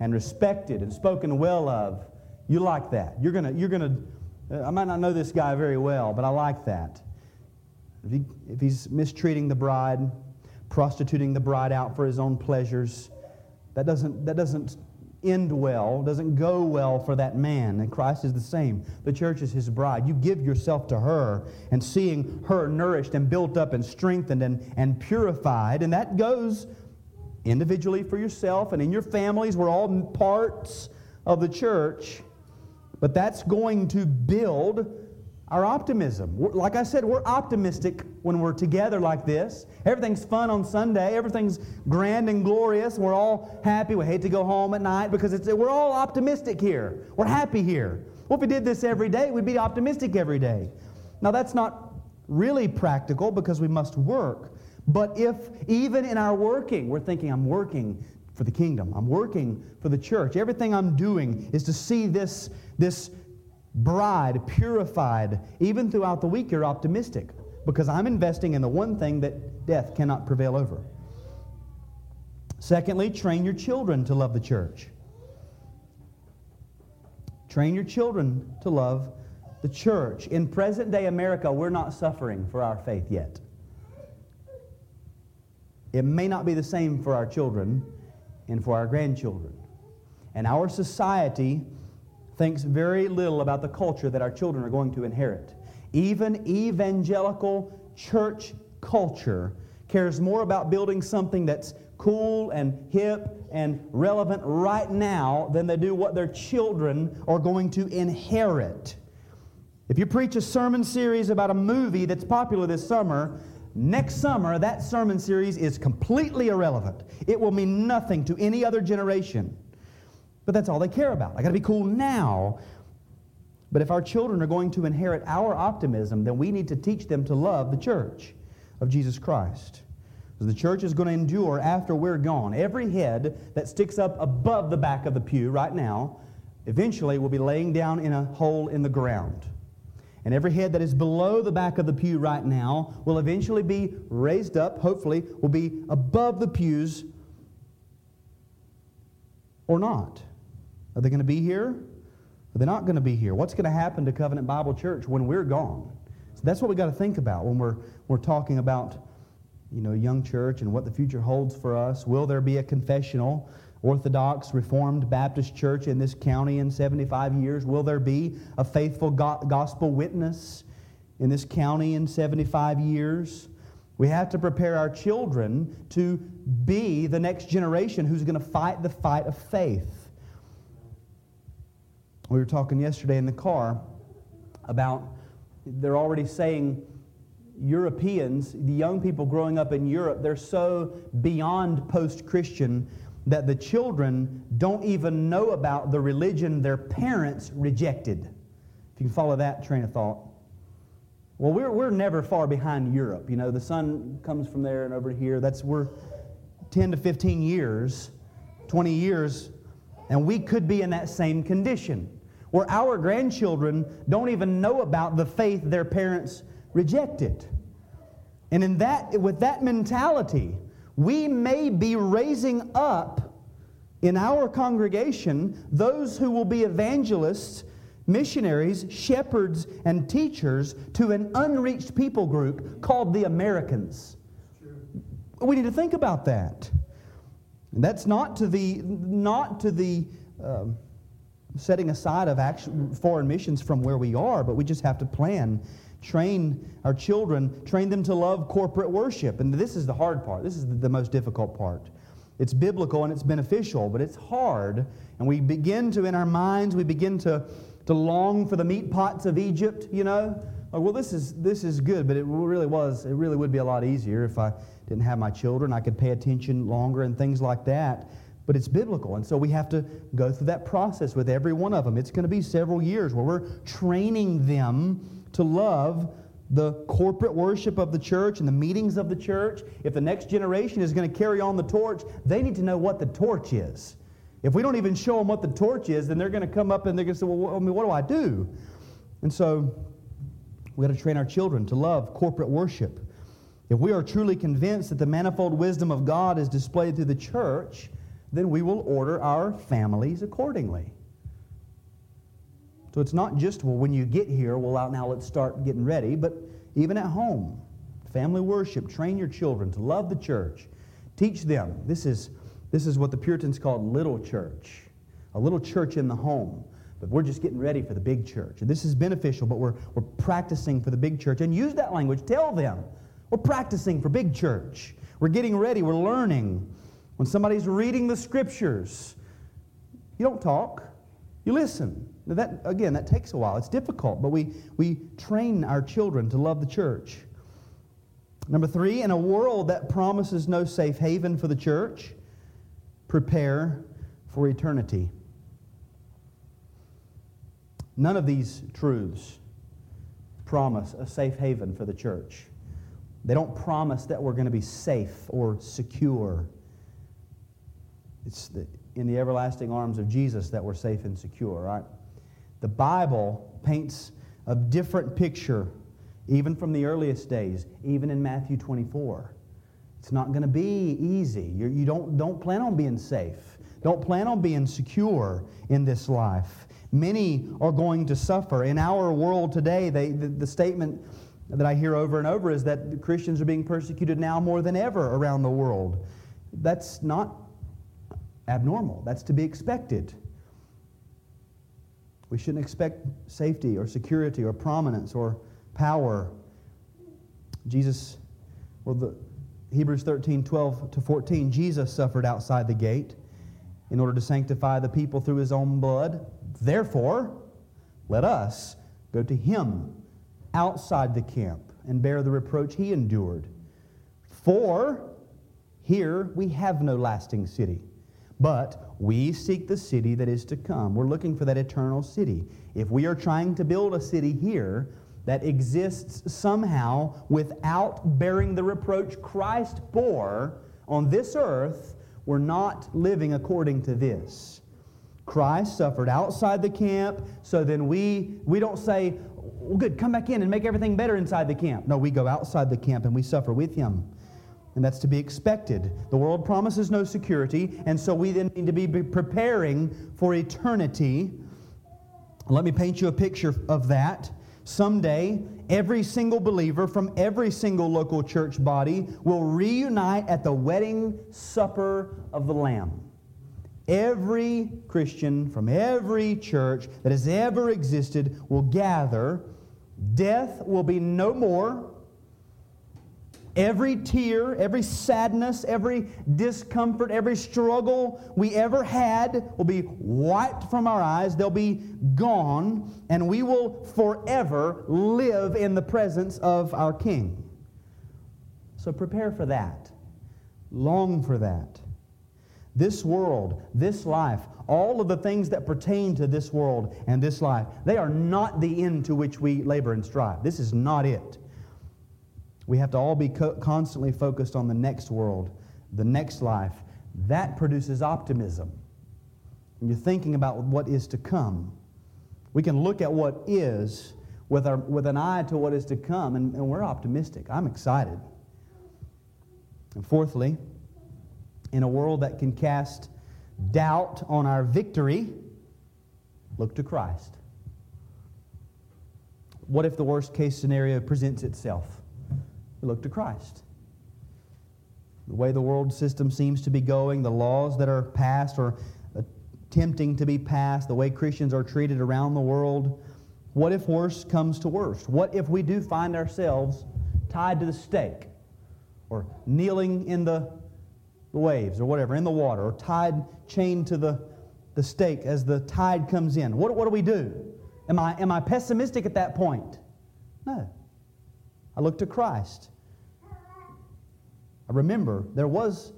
and respected and spoken well of, you like that. You're going to, you're going to, uh, I might not know this guy very well, but I like that. If, he, if he's mistreating the bride, prostituting the bride out for his own pleasures. That doesn't, that doesn't end well, doesn't go well for that man. And Christ is the same. The church is his bride. You give yourself to her and seeing her nourished and built up and strengthened and, and purified. And that goes individually for yourself and in your families. We're all parts of the church. But that's going to build our optimism. Like I said, we're optimistic when we're together like this. Everything's fun on Sunday. Everything's grand and glorious. We're all happy. We hate to go home at night because we're all optimistic here. We're happy here. Well, if we did this every day, we'd be optimistic every day. Now, that's not really practical because we must work. But if even in our working, we're thinking, I'm working for the kingdom, I'm working for the church, everything I'm doing is to see this, this bride, purified, even throughout the week, you're optimistic because I'm investing in the one thing that death cannot prevail over. Secondly, train your children to love the church. Train your children to love the church. In present day America, we're not suffering for our faith yet. It may not be the same for our children and for our grandchildren. And our society thinks very little about the culture that our children are going to inherit. Even evangelical church culture cares more about building something that's cool and hip and relevant right now than they do what their children are going to inherit. If you preach a sermon series about a movie that's popular this summer, next summer that sermon series is completely irrelevant. It will mean nothing to any other generation. But that's all they care about. I got to be cool now. But if our children are going to inherit our optimism, then we need to teach them to love the church of Jesus Christ. The church is going to endure after we're gone. Every head that sticks up above the back of the pew right now eventually will be laying down in a hole in the ground. And every head that is below the back of the pew right now will eventually be raised up, hopefully, will be above the pews or not. Are they going to be here? Are they not going to be here? What's going to happen to Covenant Bible Church when we're gone? So that's what we got to think about when we're, we're talking about you know, young church and what the future holds for us. Will there be a confessional, Orthodox, Reformed Baptist church in this county in 75 years? Will there be a faithful gospel witness in this county in 75 years? We have to prepare our children to be the next generation who's going to fight the fight of faith. We were talking yesterday in the car about they're already saying Europeans, the young people growing up in Europe, they're so beyond post Christian that the children don't even know about the religion their parents rejected. If you can follow that train of thought. Well, we're, we're never far behind Europe. You know, the sun comes from there and over here. That's we're 10 to 15 years, 20 years, and we could be in that same condition where our grandchildren don't even know about the faith their parents rejected. And in that, with that mentality, we may be raising up in our congregation those who will be evangelists, missionaries, shepherds, and teachers to an unreached people group called the Americans. We need to think about that. And that's not to the, not to the um, setting aside of action, foreign missions from where we are, but we just have to plan train our children, train them to love corporate worship. And this is the hard part. This is the most difficult part. It's biblical and it's beneficial, but it's hard. And we begin to, in our minds, we begin to, to long for the meat pots of Egypt, you know? Like, well, this is, this is good, but it really was, it really would be a lot easier if I didn't have my children. I could pay attention longer and things like that. But it's biblical. And so we have to go through that process with every one of them. It's going to be several years where we're training them to love the corporate worship of the church and the meetings of the church. If the next generation is going to carry on the torch, they need to know what the torch is. If we don't even show them what the torch is, then they're going to come up and they're going to say, Well, I mean, what do I do? And so we got to train our children to love corporate worship. If we are truly convinced that the manifold wisdom of God is displayed through the church, then we will order our families accordingly. So it's not just, well, when you get here, well, now let's start getting ready, but even at home, family worship, train your children to love the church. Teach them. This is, this is what the Puritans called little church, a little church in the home. But we're just getting ready for the big church. And this is beneficial, but we're, we're practicing for the big church. And use that language. Tell them we're practicing for big church. We're getting ready. We're learning. When somebody's reading the scriptures, you don't talk, you listen. Now that, again, that takes a while. It's difficult, but we, we train our children to love the church. Number three, in a world that promises no safe haven for the church, prepare for eternity. None of these truths promise a safe haven for the church. They don't promise that we're going to be safe or secure. It's the, in the everlasting arms of Jesus that we're safe and secure, right? The Bible paints a different picture, even from the earliest days, even in Matthew 24. It's not going to be easy. You're, you don't, don't plan on being safe. Don't plan on being secure in this life. Many are going to suffer. In our world today, they, the, the statement that I hear over and over is that Christians are being persecuted now more than ever around the world. That's not abnormal, that's to be expected. We shouldn't expect safety or security or prominence or power. Jesus, well, the Hebrews 13, 12 to 14, Jesus suffered outside the gate in order to sanctify the people through his own blood. Therefore, let us go to him outside the camp and bear the reproach he endured. For here we have no lasting city, but we seek the city that is to come. We're looking for that eternal city. If we are trying to build a city here that exists somehow without bearing the reproach Christ bore on this earth, we're not living according to this. Christ suffered outside the camp, so then we, we don't say, well, good, come back in and make everything better inside the camp. No, we go outside the camp and we suffer with him. And that's to be expected. The world promises no security, and so we then need to be preparing for eternity. Let me paint you a picture of that. Someday, every single believer from every single local church body will reunite at the wedding supper of the Lamb. Every Christian from every church that has ever existed will gather. Death will be no more. Every tear, every sadness, every discomfort, every struggle we ever had will be wiped from our eyes. They'll be gone, and we will forever live in the presence of our King. So prepare for that. Long for that. This world, this life, all of the things that pertain to this world and this life, they are not the end to which we labor and strive. This is not it. We have to all be co- constantly focused on the next world, the next life. That produces optimism. When you're thinking about what is to come, We can look at what is with, our, with an eye to what is to come, and, and we're optimistic. I'm excited. And fourthly, in a world that can cast doubt on our victory, look to Christ. What if the worst case scenario presents itself? We look to Christ. The way the world system seems to be going, the laws that are passed or attempting to be passed, the way Christians are treated around the world, what if worse comes to worst? What if we do find ourselves tied to the stake or kneeling in the, the waves or whatever, in the water, or tied, chained to the, the stake as the tide comes in? What, what do we do? Am I, am I pessimistic at that point? No. I look to Christ. I remember there was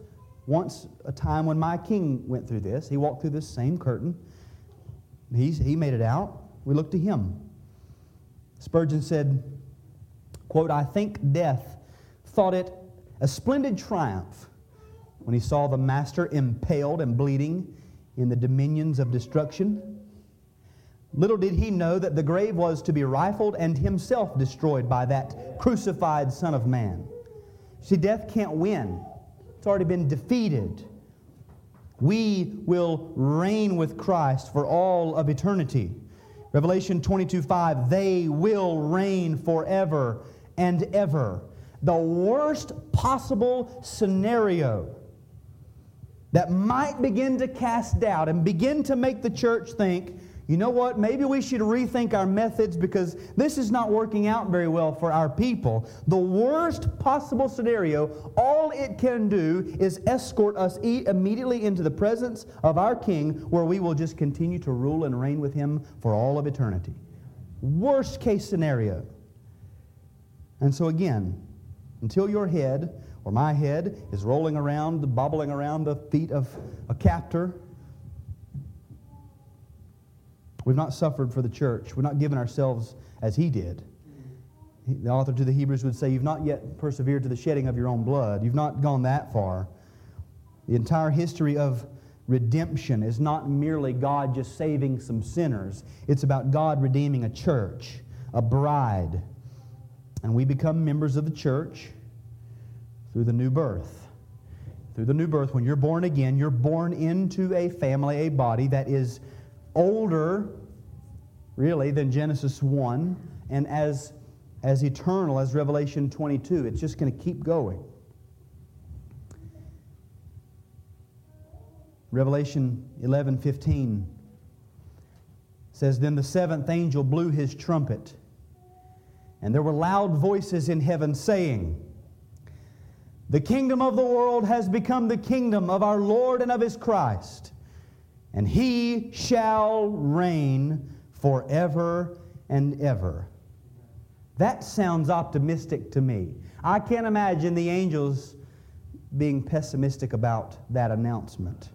once a time when my king went through this. He walked through this same curtain. He's, he made it out. We look to him. Spurgeon said, quote, I think death thought it a splendid triumph when he saw the master impaled and bleeding in the dominions of destruction. Little did he know that the grave was to be rifled and himself destroyed by that crucified Son of Man. See, death can't win, it's already been defeated. We will reign with Christ for all of eternity. Revelation 22 5, they will reign forever and ever. The worst possible scenario that might begin to cast doubt and begin to make the church think, you know what, maybe we should rethink our methods because this is not working out very well for our people. The worst possible scenario, all it can do is escort us immediately into the presence of our King where we will just continue to rule and reign with him for all of eternity. Worst case scenario. And so, again, until your head or my head is rolling around, bobbling around the feet of a captor, We've not suffered for the church. We've not given ourselves as he did. The author to the Hebrews would say, You've not yet persevered to the shedding of your own blood. You've not gone that far. The entire history of redemption is not merely God just saving some sinners, it's about God redeeming a church, a bride. And we become members of the church through the new birth. Through the new birth, when you're born again, you're born into a family, a body that is older, really, than Genesis 1, and as, as eternal as Revelation 22. It's just going to keep going. Revelation 11 15 says, Then the seventh angel blew his trumpet, and there were loud voices in heaven saying, The kingdom of the world has become the kingdom of our Lord and of his Christ and he shall reign forever and ever. That sounds optimistic to me. I can't imagine the angels being pessimistic about that announcement.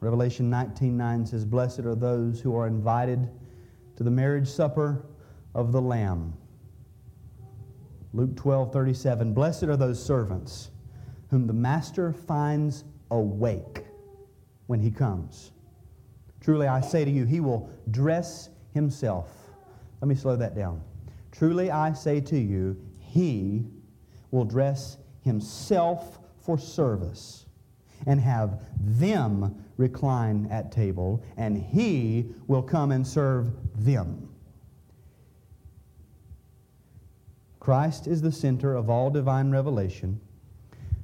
Revelation 19:9 says, "Blessed are those who are invited to the marriage supper of the Lamb." Luke 12:37, "Blessed are those servants whom the master finds awake when he comes. Truly, I say to you, he will dress himself. Let me slow that down. Truly, I say to you, he will dress himself for service and have them recline at table, and he will come and serve them. Christ is the center of all divine revelation.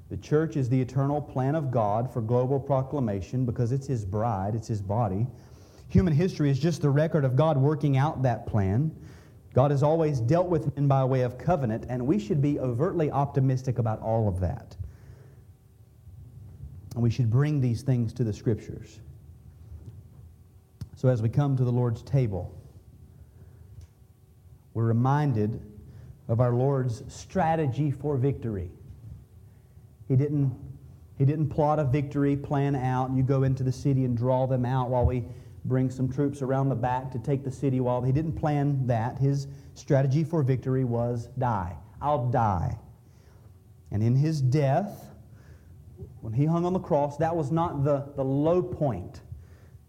The church is the eternal plan of God for global proclamation because it's His bride, it's His body. Human history is just the record of God working out that plan. God has always dealt with men by way of covenant, and we should be overtly optimistic about all of that. And we should bring these things to the Scriptures. So as we come to the Lord's table, we're reminded of our Lord's strategy for victory. He didn't, he didn't plot a victory plan out you go into the city and draw them out while we bring some troops around the back to take the city while he didn't plan that. His strategy for victory was die. I'll die. And in his death, when he hung on the cross, that was not the, the low point.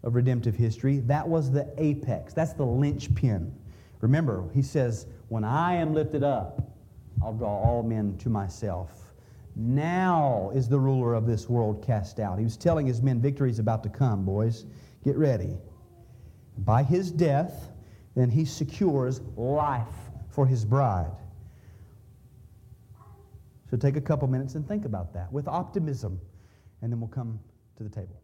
of redemptive history. That was the apex, that's the linchpin. Remember, he says, When I am lifted up, I'll draw all men to myself. Now is the ruler of this world cast out. He was telling his men, Victory is about to come, boys. Get ready. By his death, then he secures life for his bride. So take a couple minutes and think about that with optimism, and then we'll come to the table.